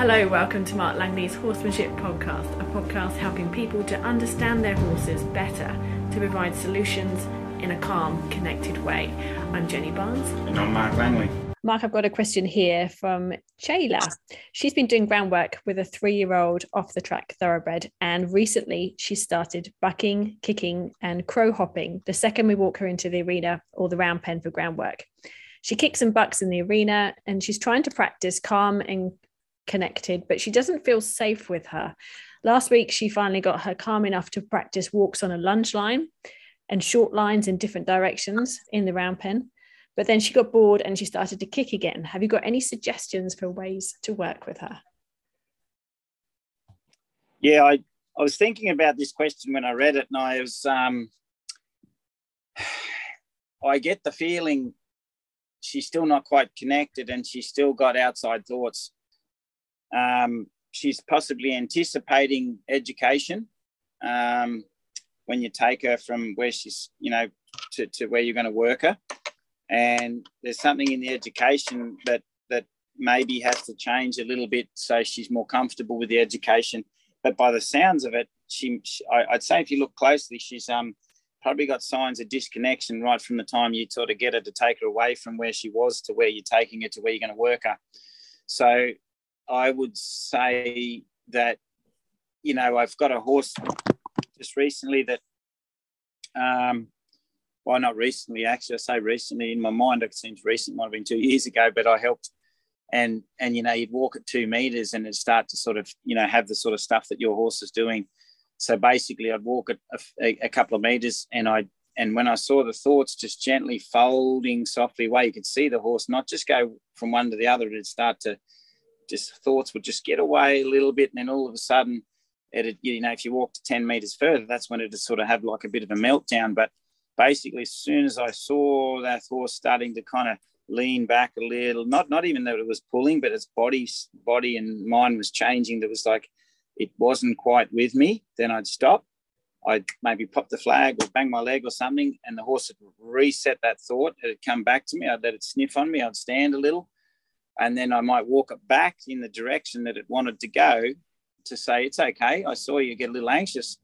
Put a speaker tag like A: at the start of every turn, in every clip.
A: Hello, welcome to Mark Langley's Horsemanship Podcast, a podcast helping people to understand their horses better to provide solutions in a calm, connected way. I'm Jenny Barnes.
B: And I'm Mark Langley.
A: Mark, I've got a question here from Chayla. She's been doing groundwork with a three year old off the track thoroughbred, and recently she started bucking, kicking, and crow hopping the second we walk her into the arena or the round pen for groundwork. She kicks and bucks in the arena, and she's trying to practice calm and connected, but she doesn't feel safe with her. Last week, she finally got her calm enough to practice walks on a lunge line and short lines in different directions in the round pen. But then she got bored and she started to kick again. Have you got any suggestions for ways to work with her?
B: Yeah, I, I was thinking about this question when I read it, and I was, um, I get the feeling she's still not quite connected and she's still got outside thoughts. Um, she's possibly anticipating education um, when you take her from where she's, you know, to, to where you're going to work her. And there's something in the education that that maybe has to change a little bit so she's more comfortable with the education. But by the sounds of it she, she I, would say if you look closely she's um probably got signs of disconnection right from the time you sort of get her to take her away from where she was to where you're taking her to where you're going to work her. So i would say that you know i've got a horse just recently that um well, not recently, actually. I say recently in my mind, it seems recent, might have been two years ago, but I helped. And, and, you know, you'd walk at two meters and it'd start to sort of, you know, have the sort of stuff that your horse is doing. So basically, I'd walk at a, a couple of meters and I, and when I saw the thoughts just gently folding softly away, you could see the horse not just go from one to the other, it'd start to just thoughts would just get away a little bit. And then all of a sudden, it, you know, if you walk to 10 meters further, that's when it'd sort of have like a bit of a meltdown. But basically, as soon as I saw that horse starting to kind of lean back a little, not not even that it was pulling, but its body body and mind was changing. That was like it wasn't quite with me. Then I'd stop. I'd maybe pop the flag or bang my leg or something, and the horse would reset that thought. It'd come back to me. I'd let it sniff on me. I'd stand a little, and then I might walk it back in the direction that it wanted to go to say, It's okay. I saw you get a little anxious.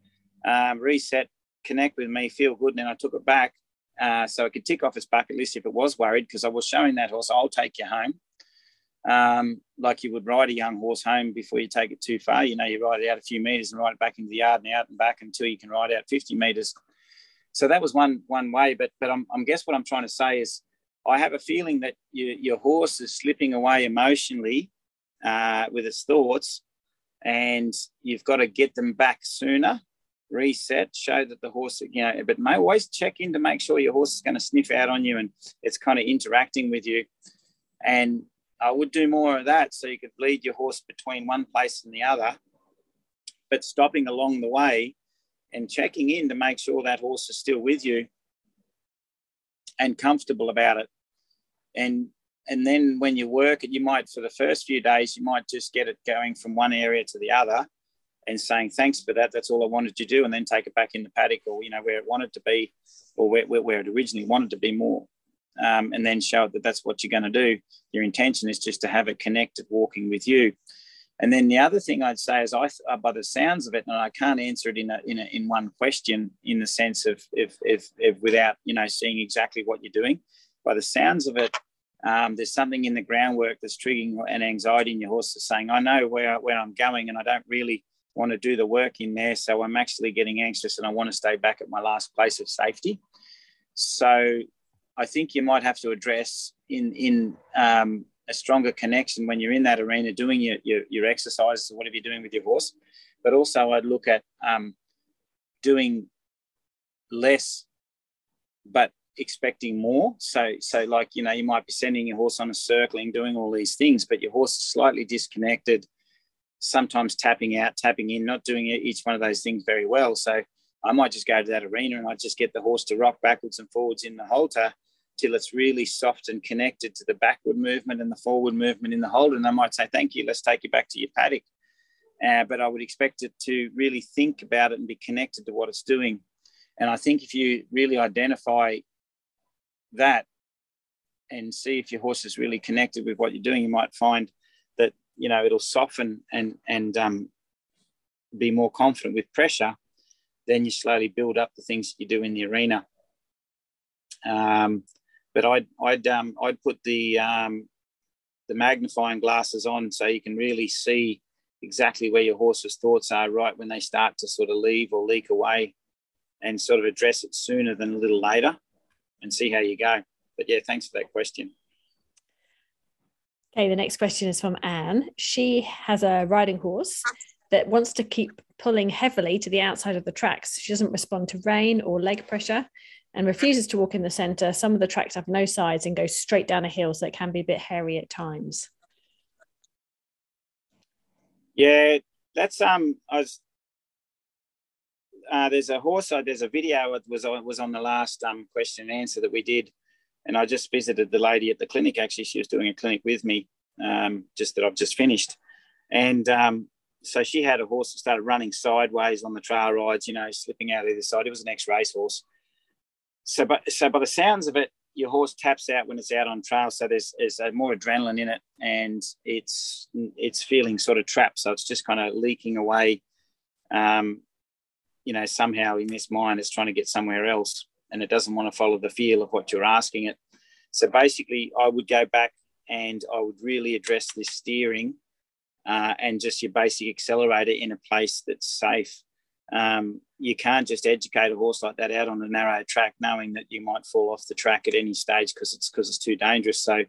B: Um, reset, connect with me, feel good. And then I took it back uh, so I could tick off its bucket list if it was worried because I was showing that horse, I'll take you home. Um, like you would ride a young horse home before you take it too far. You know, you ride it out a few meters and ride it back into the yard and out and back until you can ride out 50 meters. So that was one one way. But but I'm, I'm guess what I'm trying to say is I have a feeling that you, your horse is slipping away emotionally uh, with its thoughts, and you've got to get them back sooner reset, show that the horse, you know, but may always check in to make sure your horse is going to sniff out on you and it's kind of interacting with you. And I would do more of that so you could lead your horse between one place and the other, but stopping along the way and checking in to make sure that horse is still with you and comfortable about it. And and then when you work it, you might for the first few days you might just get it going from one area to the other and saying thanks for that. That's all I wanted to do, and then take it back in the paddock or you know where it wanted to be, or where, where it originally wanted to be more, um, and then show that that's what you're going to do. Your intention is just to have it connected, walking with you. And then the other thing I'd say is, I, uh, by the sounds of it, and I can't answer it in a, in, a, in one question, in the sense of if, if, if without you know seeing exactly what you're doing. By the sounds of it, um, there's something in the groundwork that's triggering an anxiety in your horse saying, I know where, where I'm going and I don't really want to do the work in there. So I'm actually getting anxious and I want to stay back at my last place of safety. So I think you might have to address in in um, a stronger connection when you're in that arena doing your, your, your exercises or whatever you're doing with your horse. But also I'd look at um, doing less, but expecting more. So, so like, you know, you might be sending your horse on a circling, doing all these things, but your horse is slightly disconnected sometimes tapping out, tapping in, not doing each one of those things very well. So I might just go to that arena and I just get the horse to rock backwards and forwards in the halter till it's really soft and connected to the backward movement and the forward movement in the hold. And I might say, thank you, let's take you back to your paddock. Uh, but I would expect it to really think about it and be connected to what it's doing. And I think if you really identify that and see if your horse is really connected with what you're doing, you might find that you know it'll soften and and um, be more confident with pressure, then you slowly build up the things that you do in the arena. Um, but I'd I'd um, I'd put the um, the magnifying glasses on so you can really see exactly where your horse's thoughts are right when they start to sort of leave or leak away, and sort of address it sooner than a little later, and see how you go. But yeah, thanks for that question.
A: Okay, the next question is from Anne. She has a riding horse that wants to keep pulling heavily to the outside of the tracks. She doesn't respond to rein or leg pressure and refuses to walk in the center. Some of the tracks have no sides and go straight down a hill, so it can be a bit hairy at times.
B: Yeah, that's um. I was uh, there's a horse. Uh, there's a video that was on was on the last um question and answer that we did, and I just visited the lady at the clinic. Actually, she was doing a clinic with me, um, just that I've just finished, and um, so she had a horse that started running sideways on the trail rides, you know, slipping out either side. It was an ex race horse. So, but so by the sounds of it, your horse taps out when it's out on trail. So there's there's more adrenaline in it, and it's it's feeling sort of trapped. So it's just kind of leaking away. Um, you know, somehow in this mind, it's trying to get somewhere else, and it doesn't want to follow the feel of what you're asking it. So basically, I would go back and I would really address this steering uh, and just your basic accelerator in a place that's safe. Um, you can't just educate a horse like that out on a narrow track, knowing that you might fall off the track at any stage because it's because it's too dangerous. So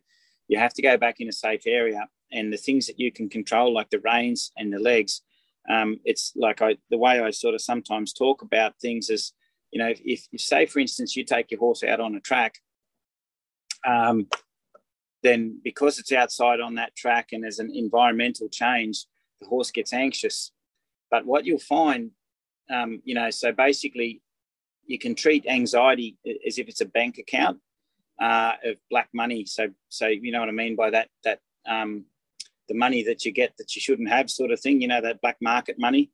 B: you have to go back in a safe area, and the things that you can control, like the reins and the legs. Um, it's like I, the way I sort of sometimes talk about things is, you know, if, if say for instance you take your horse out on a track, um, then because it's outside on that track and there's an environmental change, the horse gets anxious. But what you'll find, um, you know, so basically you can treat anxiety as if it's a bank account uh, of black money. So, so you know what I mean by that, that um, the money that you get that you shouldn't have sort of thing, you know, that black market money.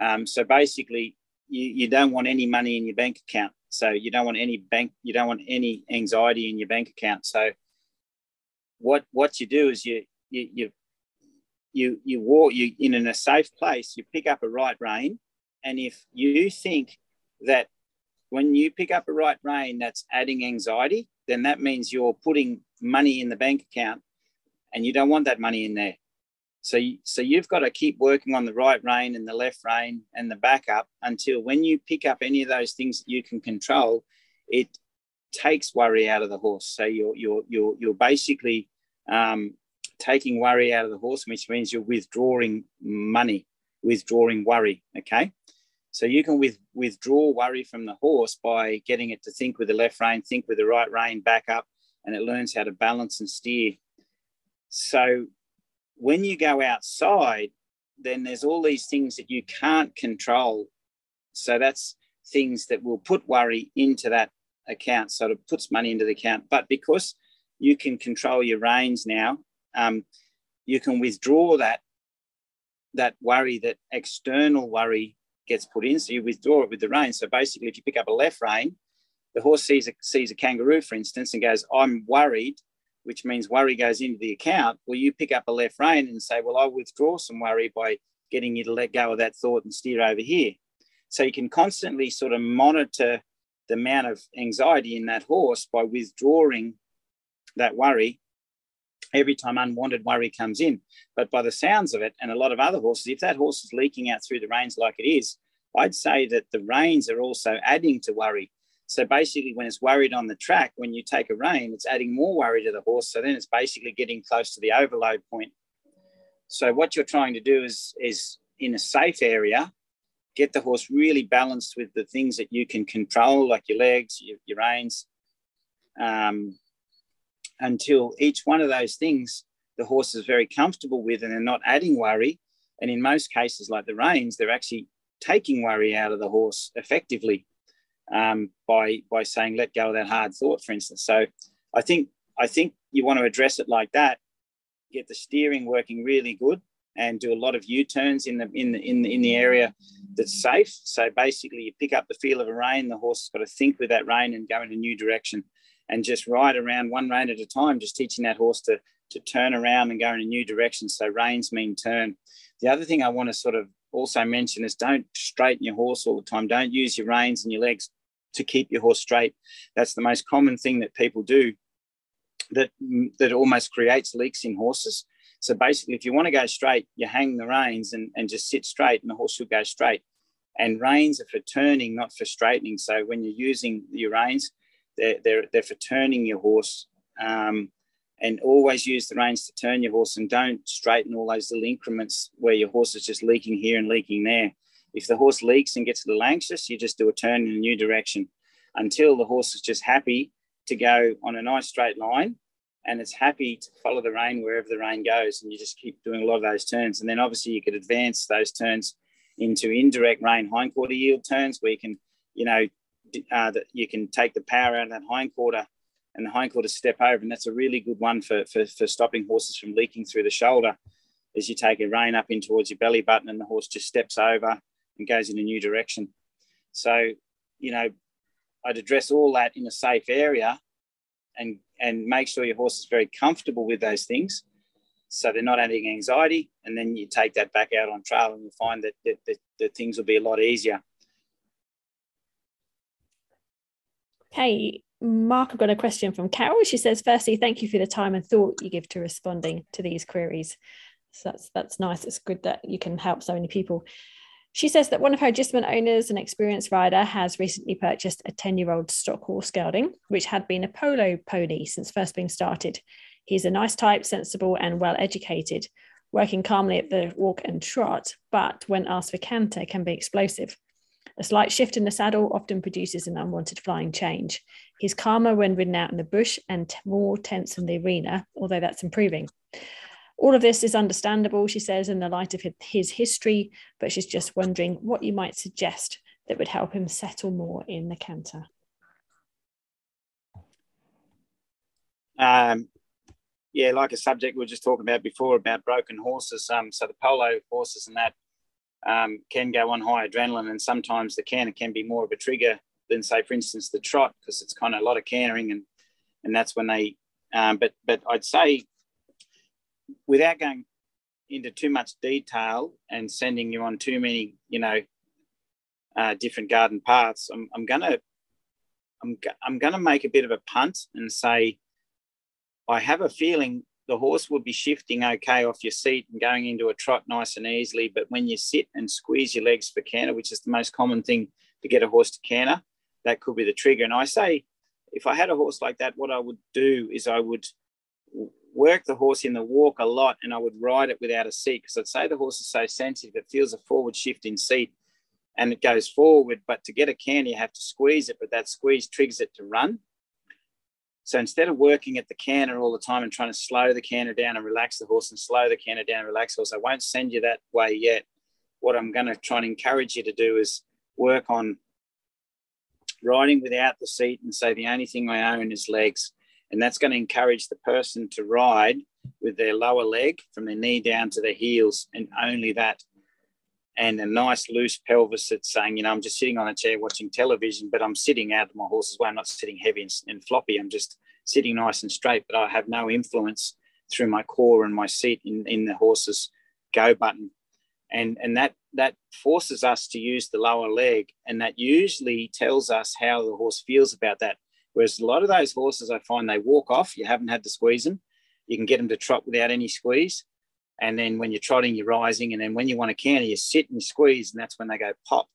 B: Um, so basically you, you don't want any money in your bank account. So you don't want any bank, you don't want any anxiety in your bank account. So what what you do is you you you you, you walk you in, in a safe place you pick up a right rein and if you think that when you pick up a right rein that's adding anxiety then that means you're putting money in the bank account and you don't want that money in there so so you've got to keep working on the right rein and the left rein and the backup until when you pick up any of those things that you can control it takes worry out of the horse. So you're you're you're you're basically um, taking worry out of the horse, which means you're withdrawing money, withdrawing worry. Okay. So you can with, withdraw worry from the horse by getting it to think with the left rein, think with the right rein, back up, and it learns how to balance and steer. So when you go outside, then there's all these things that you can't control. So that's things that will put worry into that account, so it puts money into the account. But because you can control your reins now, um, you can withdraw that that worry, that external worry gets put in. So you withdraw it with the rein. So basically, if you pick up a left rein, the horse sees a, sees a kangaroo, for instance, and goes, "I'm worried," which means worry goes into the account. Well, you pick up a left rein and say, "Well, I will withdraw some worry by getting you to let go of that thought and steer over here." So you can constantly sort of monitor the amount of anxiety in that horse by withdrawing that worry every time unwanted worry comes in. But by the sounds of it, and a lot of other horses, if that horse is leaking out through the reins like it is, I'd say that the reins are also adding to worry. So basically, when it's worried on the track, when you take a rein, it's adding more worry to the horse. So then it's basically getting close to the overload point. So what you're trying to do is, is in a safe area, get the horse really balanced with the things that you can control, like your legs, your, your reins, um, until each one of those things the horse is very comfortable with and they're not adding worry. And in most cases, like the reins, they're actually taking worry out of the horse effectively um, by by saying let go of that hard thought, for instance. So I think I think you want to address it like that. Get the steering working really good and do a lot of U-turns in the in the in the, in the area that's safe. So basically, you pick up the feel of a rein. The horse has got to think with that rein and go in a new direction and just ride around one rein at a time, just teaching that horse to to turn around and go in a new direction. So reins mean turn. The other thing I want to sort of also mention is don't straighten your horse all the time. Don't use your reins and your legs to keep your horse straight. That's the most common thing that people do that, that almost creates leaks in horses. So basically, if you want to go straight, you hang the reins and, and just sit straight, and the horse will go straight. And reins are for turning, not for straightening. So when you're using your reins, they're, they're, they're for turning your horse. Um, and always use the reins to turn your horse and don't straighten all those little increments where your horse is just leaking here and leaking there. If the horse leaks and gets a little anxious, you just do a turn in a new direction until the horse is just happy to go on a nice straight line and it's happy to follow the rein wherever the rein goes. And you just keep doing a lot of those turns. And then obviously you could advance those turns into indirect rein hindquarter yield turns where you can, you know, uh, that you can take the power out of that hindquarter and the hindquarter step over. And that's a really good one for, for, for stopping horses from leaking through the shoulder as you take a rein up in towards your belly button and the horse just steps over and goes in a new direction. So, you know, I'd address all that in a safe area and and make sure your horse is very comfortable with those things so they're not adding anxiety and then you take that back out on trail and you find that, that things will be a lot easier
A: okay mark i've got a question from carol she says firstly thank you for the time and thought you give to responding to these queries so that's that's nice it's good that you can help so many people she says that one of her agistment owners, an experienced rider, has recently purchased a 10 year old stock horse gelding, which had been a polo pony since first being started. He's a nice type, sensible, and well educated, working calmly at the walk and trot, but when asked for canter, can be explosive. A slight shift in the saddle often produces an unwanted flying change. He's calmer when ridden out in the bush and more tense in the arena, although that's improving. All of this is understandable, she says, in the light of his history, but she's just wondering what you might suggest that would help him settle more in the canter.
B: Um, yeah, like a subject we were just talking about before about broken horses. Um, so the polo horses and that um, can go on high adrenaline, and sometimes the canter can be more of a trigger than, say, for instance, the trot, because it's kind of a lot of cantering, and and that's when they. Um, but but I'd say without going into too much detail and sending you on too many, you know, uh, different garden paths, I'm, I'm gonna I'm, I'm gonna make a bit of a punt and say I have a feeling the horse will be shifting okay off your seat and going into a trot nice and easily. But when you sit and squeeze your legs for canter, which is the most common thing to get a horse to canter, that could be the trigger. And I say, if I had a horse like that, what I would do is I would work the horse in the walk a lot and I would ride it without a seat because I'd say the horse is so sensitive, it feels a forward shift in seat and it goes forward. But to get a canter, you have to squeeze it, but that squeeze triggers it to run. So instead of working at the canter all the time and trying to slow the canter down and relax the horse and slow the canter down and relax the horse, I won't send you that way yet. What I'm going to try and encourage you to do is work on riding without the seat and say the only thing I own is legs. And that's going to encourage the person to ride with their lower leg from their knee down to their heels and only that. And a nice loose pelvis that's saying, you know, I'm just sitting on a chair watching television, but I'm sitting out of my horse's way. I'm not sitting heavy and, and floppy. I'm just sitting nice and straight, but I have no influence through my core and my seat in, in the horse's go button. And, and that, that forces us to use the lower leg. And that usually tells us how the horse feels about that. Whereas a lot of those horses, I find they walk off. You haven't had to squeeze them. You can get them to trot without any squeeze. And then when you're trotting, you're rising. And then when you want to canter, you sit and squeeze, and that's when they go pop.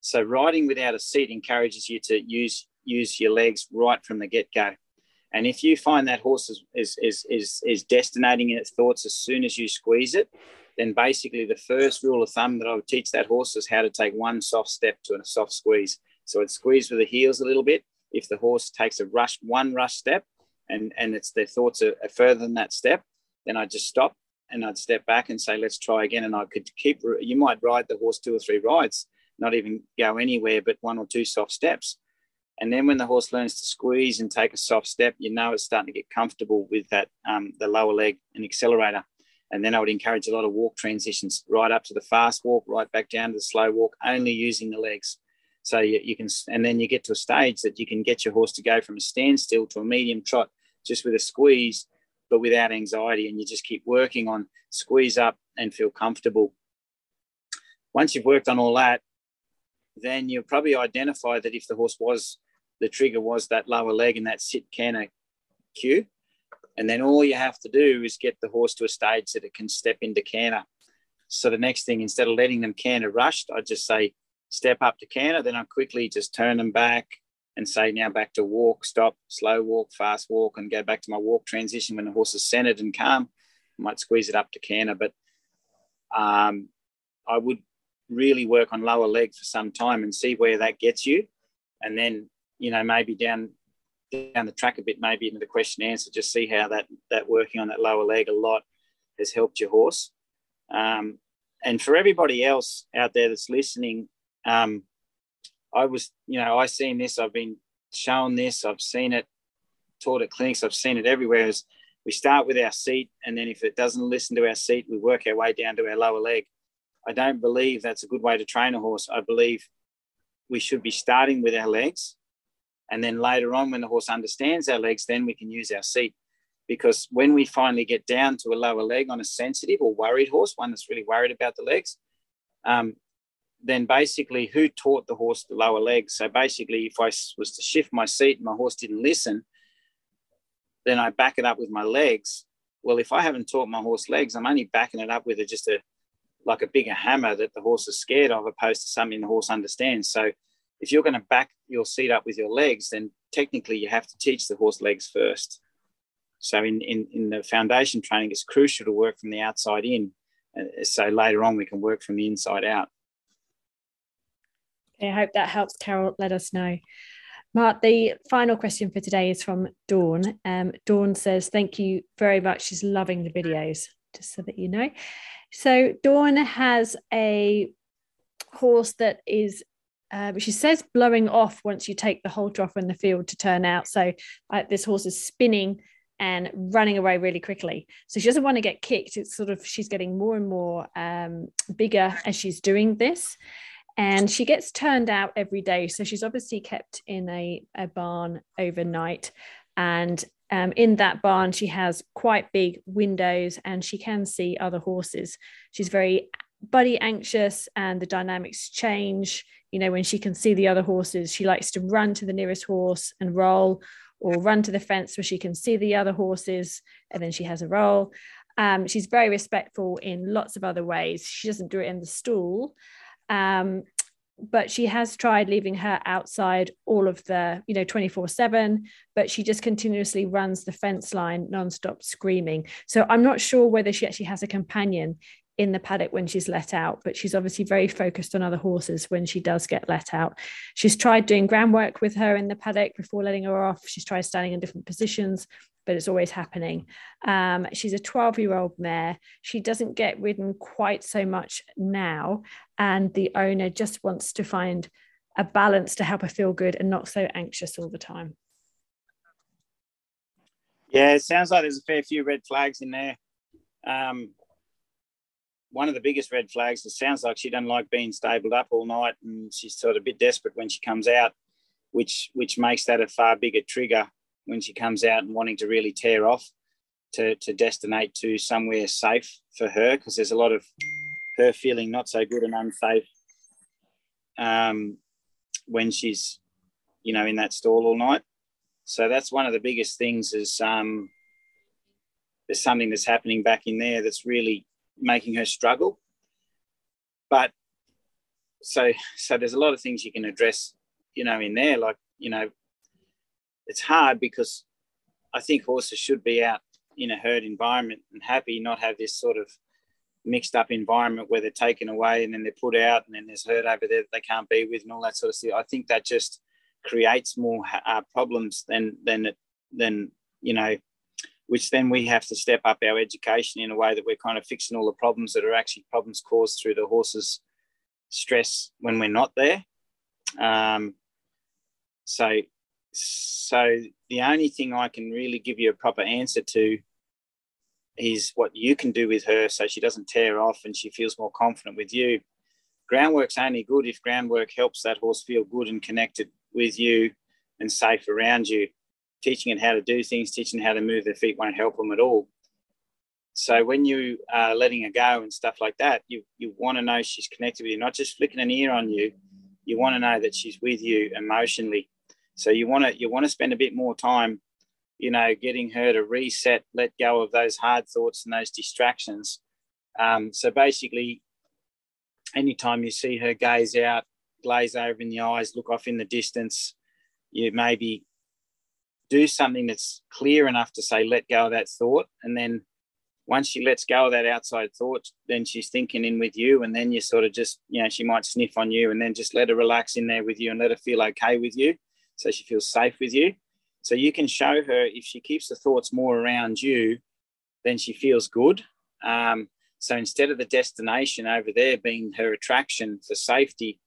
B: So riding without a seat encourages you to use use your legs right from the get go. And if you find that horse is, is, is, is, is destinating in its thoughts as soon as you squeeze it, then basically the first rule of thumb that I would teach that horse is how to take one soft step to a soft squeeze. So it squeeze with the heels a little bit, if the horse takes a rush, one rush step, and and it's their thoughts are, are further than that step, then I just stop and I'd step back and say, let's try again. And I could keep. You might ride the horse two or three rides, not even go anywhere, but one or two soft steps. And then when the horse learns to squeeze and take a soft step, you know it's starting to get comfortable with that um, the lower leg and accelerator. And then I would encourage a lot of walk transitions, right up to the fast walk, right back down to the slow walk, only using the legs. So you, you can, and then you get to a stage that you can get your horse to go from a standstill to a medium trot just with a squeeze but without anxiety. And you just keep working on squeeze up and feel comfortable. Once you've worked on all that, then you'll probably identify that if the horse was the trigger was that lower leg and that sit canter cue. And then all you have to do is get the horse to a stage that it can step into canter. So the next thing, instead of letting them canter rushed, I just say step up to canter. Then I quickly just turn them back and say now back to walk, stop, slow walk, fast walk, and go back to my walk transition when the horse is centered and calm. I might squeeze it up to canter, but um, I would really work on lower leg for some time and see where that gets you, and then you know maybe down down the track a bit, maybe into the question answer, just see how that that working on that lower leg a lot has helped your horse. Um, and for everybody else out there that's listening, um, I was, you know, I seen this. I've been shown this. I've seen it taught at clinics. I've seen it everywhere. Is we start with our seat, and then if it doesn't listen to our seat, we work our way down to our lower leg. I don't believe that's a good way to train a horse. I believe we should be starting with our legs, and then later on, when the horse understands our legs, then we can use our seat. Because when we finally get down to a lower leg on a sensitive or worried horse, one that's really worried about the legs, um, then basically who taught the horse the lower leg? So basically, if I was to shift my seat and my horse didn't listen, then I back it up with my legs. Well, if I haven't taught my horse legs, I'm only backing it up with a, just a like a bigger hammer that the horse is scared of, opposed to something the horse understands. So if you're going to back your seat up with your legs, then technically you have to teach the horse legs first. So in, in, in the foundation training, it's crucial to work from the outside in. Uh, so later on, we can work from the inside out.
A: I hope that helps. Carol, let us know. Mark, the final question for today is from Dawn. Um, Dawn says, Thank you very much. She's loving the videos, just so that you know. So, Dawn has a horse that is, uh, she says, blowing off once you take the halter off in the field to turn out. So, uh, this horse is spinning and running away really quickly. So she doesn't want to get kicked. It's sort of she's getting more and more um, bigger as she's doing this and she gets turned out every day. So she's obviously kept in a, a barn overnight. And um, in that barn, she has quite big windows and she can see other horses. She's very buddy anxious and the dynamics change. You know, when she can see the other horses, she likes to run to the nearest horse and roll or run to the fence where she can see the other horses and then she has a roll. Um, she's very respectful in lots of other ways. She doesn't do it in the stall. Um, but she has tried leaving her outside all of the, you know, 24 7, but she just continuously runs the fence line nonstop screaming. So I'm not sure whether she actually has a companion in the paddock when she's let out, but she's obviously very focused on other horses when she does get let out. She's tried doing groundwork with her in the paddock before letting her off. She's tried standing in different positions, but it's always happening. Um, she's a 12 year old mare. She doesn't get ridden quite so much now. And the owner just wants to find a balance to help her feel good and not so anxious all the time.
B: Yeah, it sounds like there's a fair few red flags in there. Um, one of the biggest red flags, it sounds like she doesn't like being stabled up all night and she's sort of a bit desperate when she comes out, which which makes that a far bigger trigger when she comes out and wanting to really tear off to, to destinate to somewhere safe for her because there's a lot of her feeling not so good and unsafe um, when she's you know in that stall all night. So that's one of the biggest things is um, there's something that's happening back in there that's really making her struggle. But so so there's a lot of things you can address you know in there. Like you know it's hard because I think horses should be out in a herd environment and happy, not have this sort of mixed up environment where they're taken away and then they're put out and then there's herd over there that they can't be with and all that sort of stuff. I think that just creates more uh, problems than than than you know, which then we have to step up our education in a way that we're kind of fixing all the problems that are actually problems caused through the horse's stress when we're not there. Um, so so the only thing I can really give you a proper answer to is what you can do with her so she doesn't tear off and she feels more confident with you. Groundwork's only good if groundwork helps that horse feel good and connected with you and safe around you. teaching it how to do things, teaching how to move their feet won't help them at all. So when you are letting her go and stuff like that, you you want to know she's connected with you, not just flicking an ear on you. You want to know that she's with you emotionally. So you want to you want to spend a bit more time, you know, getting her to reset, let go of those hard thoughts and those distractions. Um, so basically, anytime you see her gaze out, glaze over in the eyes, look off in the distance, you maybe do something that's clear enough to say, let go of that thought, and then once she lets go of that outside thought, then she's thinking in with you. And then you sort of just, you know, she might sniff on you and then just let her relax in there with you and let her feel okay with you. So she feels safe with you. So you can show her if she keeps the thoughts more around you, then she feels good. Um, so instead of the destination over there being her attraction for safety,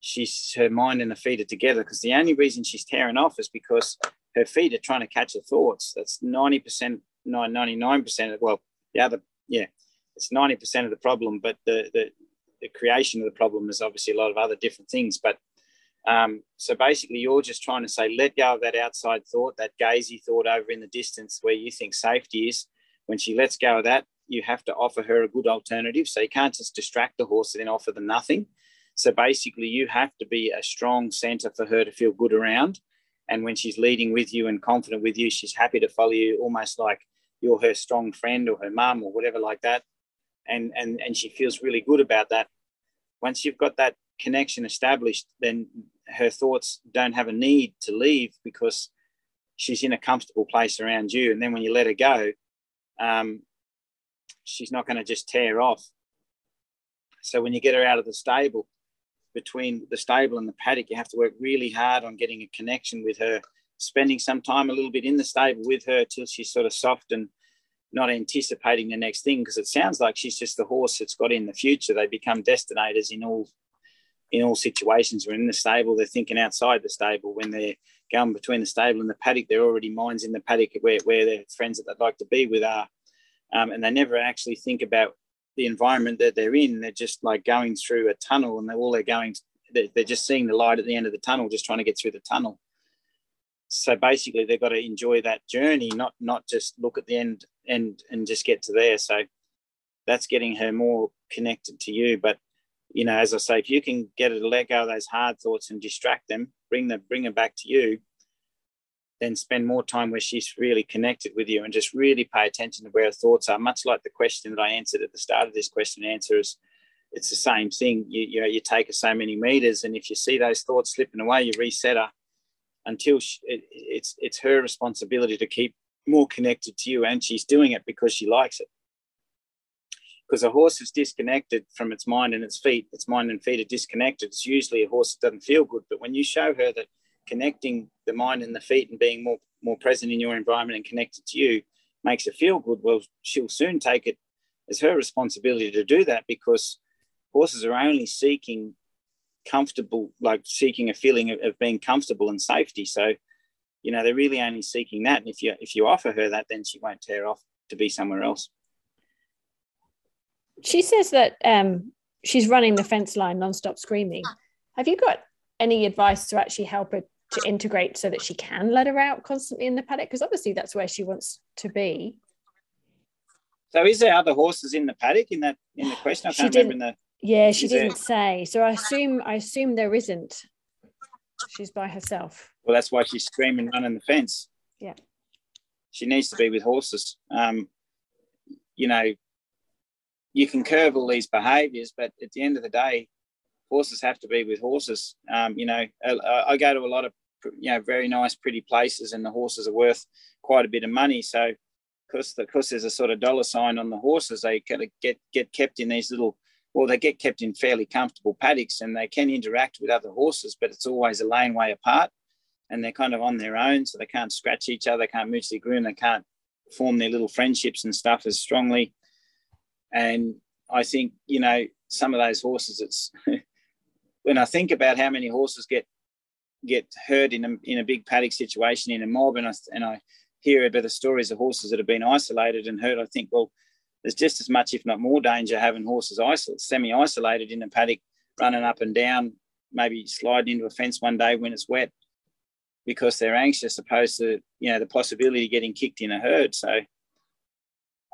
B: she's her mind and her feet are together because the only reason she's tearing off is because her feet are trying to catch her thoughts. That's 90%, 99% of, well, the other, yeah, it's 90% of the problem, but the, the, the creation of the problem is obviously a lot of other different things. But um, so basically, you're just trying to say, let go of that outside thought, that gazy thought over in the distance where you think safety is. When she lets go of that, you have to offer her a good alternative. So you can't just distract the horse and then offer them nothing. So basically, you have to be a strong center for her to feel good around. And when she's leading with you and confident with you, she's happy to follow you almost like you're her strong friend or her mum or whatever like that. And, and, and she feels really good about that. Once you've got that connection established, then her thoughts don't have a need to leave because she's in a comfortable place around you. And then when you let her go, um, she's not going to just tear off. So when you get her out of the stable, between the stable and the paddock, you have to work really hard on getting a connection with her spending some time a little bit in the stable with her till she's sort of soft and not anticipating the next thing because it sounds like she's just the horse that's got in the future. They become destinators in all in all situations. When in the stable, they're thinking outside the stable. When they're going between the stable and the paddock, they're already minds in the paddock where, where their friends that they'd like to be with are. Um, and they never actually think about the environment that they're in. They're just like going through a tunnel and they're all they're going, they're, they're just seeing the light at the end of the tunnel, just trying to get through the tunnel so basically they've got to enjoy that journey not not just look at the end and and just get to there so that's getting her more connected to you but you know as i say if you can get her to let go of those hard thoughts and distract them bring them bring them back to you then spend more time where she's really connected with you and just really pay attention to where her thoughts are much like the question that i answered at the start of this question answer is it's the same thing you, you know you take her so many meters and if you see those thoughts slipping away you reset her until she, it, it's it's her responsibility to keep more connected to you, and she's doing it because she likes it. Because a horse is disconnected from its mind and its feet, its mind and feet are disconnected. It's usually a horse that doesn't feel good. But when you show her that connecting the mind and the feet and being more more present in your environment and connected to you makes her feel good, well, she'll soon take it as her responsibility to do that because horses are only seeking comfortable, like seeking a feeling of, of being comfortable and safety. So, you know, they're really only seeking that. And if you if you offer her that, then she won't tear off to be somewhere else.
A: She says that um, she's running the fence line nonstop screaming. Have you got any advice to actually help her to integrate so that she can let her out constantly in the paddock? Because obviously that's where she wants to be.
B: So is there other horses in the paddock in that in the question? I can't remember in the
A: yeah, she didn't say. So I assume I assume there isn't. She's by herself.
B: Well, that's why she's screaming, running the fence.
A: Yeah.
B: She needs to be with horses. Um, you know, you can curve all these behaviours, but at the end of the day, horses have to be with horses. Um, you know, I, I go to a lot of you know very nice, pretty places, and the horses are worth quite a bit of money. So, because because there's a sort of dollar sign on the horses, they kind of get get kept in these little well, they get kept in fairly comfortable paddocks and they can interact with other horses, but it's always a laneway apart and they're kind of on their own. So they can't scratch each other, they can't mutually groom, they can't form their little friendships and stuff as strongly. And I think, you know, some of those horses, it's when I think about how many horses get get hurt in a, in a big paddock situation in a mob and I, and I hear about the stories of horses that have been isolated and hurt, I think, well, there's just as much, if not more, danger having horses isolated, semi-isolated in a paddock, running up and down, maybe sliding into a fence one day when it's wet. because they're anxious opposed to you know the possibility of getting kicked in a herd so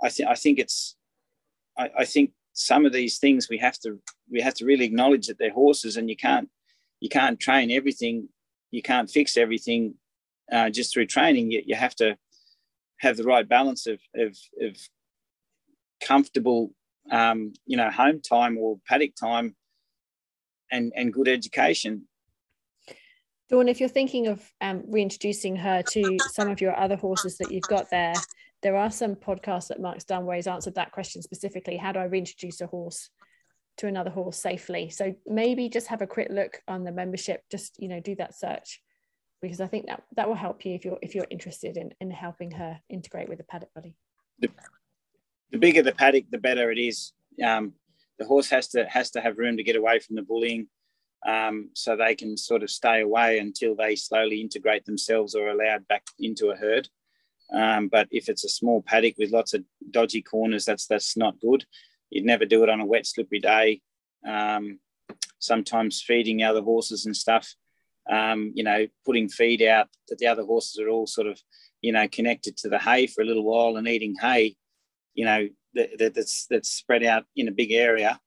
B: i think i think it's I, I think some of these things we have to we have to really acknowledge that they're horses and you can't you can't train everything. You can't fix everything uh, just through training. You, you have to have the right balance of of, of comfortable um, you know home time or paddock time and and good education.
A: Dawn, if you're thinking of um, reintroducing her to some of your other horses that you've got there, there are some podcasts that Mark's done where he's answered that question specifically. How do I reintroduce a horse to another horse safely? So maybe just have a quick look on the membership. Just you know, do that search because I think that that will help you if you're if you're interested in in helping her integrate with the paddock buddy.
B: The, the bigger the paddock, the better it is. Um, the horse has to has to have room to get away from the bullying um, so they can sort of stay away until they slowly integrate themselves or allowed back into a herd. Um, but if it's a small paddock with lots of dodgy corners, that's that's not good. You'd never do it on a wet, slippery day. Um, sometimes feeding the other horses and stuff. Um, you know, putting feed out that the other horses are all sort of, you know, connected to the hay for a little while and eating hay. You know, that, that's that's spread out in a big area.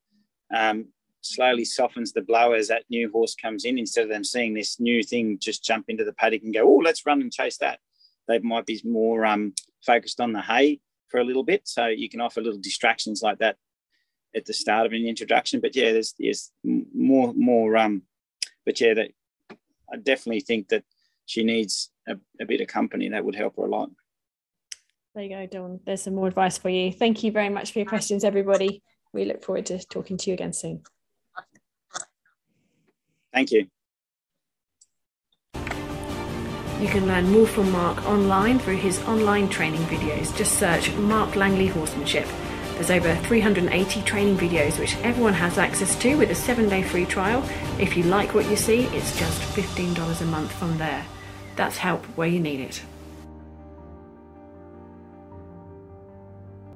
B: Um, slowly softens the blow as that new horse comes in instead of them seeing this new thing just jump into the paddock and go, oh, let's run and chase that. They might be more um, focused on the hay for a little bit. So you can offer little distractions like that at the start of an introduction. But yeah, there's, there's more, more, um, but yeah, that I definitely think that she needs a, a bit of company that would help her a lot.
A: There you go, Dawn. There's some more advice for you. Thank you very much for your questions, everybody. We look forward to talking to you again soon.
B: Thank you.
A: You can learn more from Mark online through his online training videos. Just search Mark Langley Horsemanship. There's over 380 training videos which everyone has access to with a seven day free trial. If you like what you see, it's just $15 a month from there. That's help where you need it.